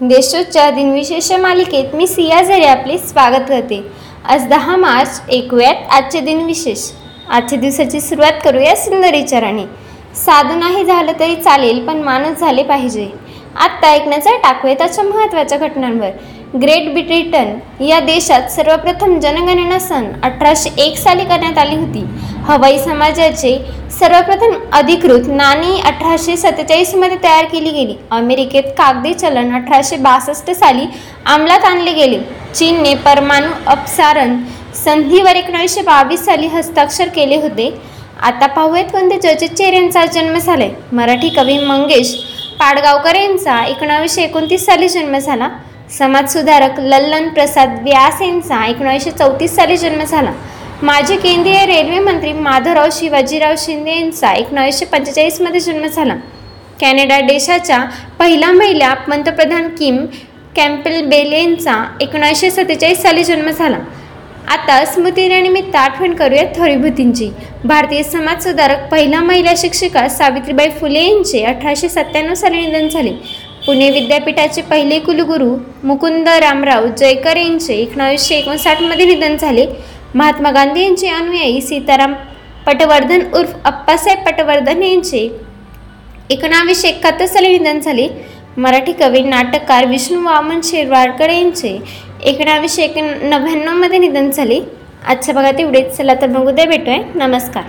देशोच्या दिनविशेष मालिकेत मी सिया झरे आपले स्वागत करते. आज दहा मार्च ऐकूयात आजचे दिनविशेष. आजच्या दिवसाची सुरुवात करूया सुंदर विचाराने. साधू नाही झालं तरी चालेल पण माणूस झाले पाहिजे. आत्ता ऐकण्याचा टाकूया त्याच्या महत्त्वाच्या घटनांवर. ग्रेट ब्रिटन या देशात सर्वप्रथम जनगणना सन अठराशे एक साली करण्यात आली होती. हवाई समाजाचे सर्वप्रथम अधिकृत नाणी अठराशे सत्तेचाळीसमध्ये तयार केली गेली. अमेरिकेत कागदी चलन अठराशे बासष्ट साली अंमलात आणले गेले. चीनने परमाणु अपसारण संधीवर एकोणीसशे बावीस साली हस्ताक्षर केले होते. आता पाहूयात कोणत्या चर्चित यांचा जन्म झालाय. मराठी कवी मंगेश पाडगावकर यांचा एकोणावीसशे एकोणतीस साली जन्म झाला. समाजसुधारक लल्लन प्रसाद व्यास यांचा एकोणीसशे चौतीस साली जन्म झाला. माजी केंद्रीय रेल्वे मंत्री माधवराव शिवाजीराव शिंदे यांचा एकोणीसशे पंचेचाळीसमध्ये जन्म झाला. कॅनडा देशाच्या पहिल्या महिला पंतप्रधान किम कॅम्पेल बेल यांचा एकोणीसशे सत्तेचाळीस साली जन्म झाला. आता स्मृतीनिमित्त आठवण करूया थोरीभूतींची. भारतीय समाजसुधारक पहिल्या महिला शिक्षिका सावित्रीबाई फुले यांचे अठराशे सत्त्याण्णव साली निधन झाले. पुणे विद्यापीठाचे पहिले कुलगुरू मुकुंद रामराव जयकर यांचे एकोणावीसशे एकोणसाठमध्ये निधन झाले. महात्मा गांधी यांचे अनुयायी सीताराम पटवर्धन उर्फ अप्पासाहेब पटवर्धन यांचे एकोणावीसशे एकाहत्तर साली निधन झाले. मराठी कवी नाटककार विष्णू वामन शिरवाडकर यांचे एकोणावीसशे एक नव्याण्णवमध्ये निधन झाले. आजच्या भागात एवढेच. चला तर मग उद्या भेटूया. नमस्कार.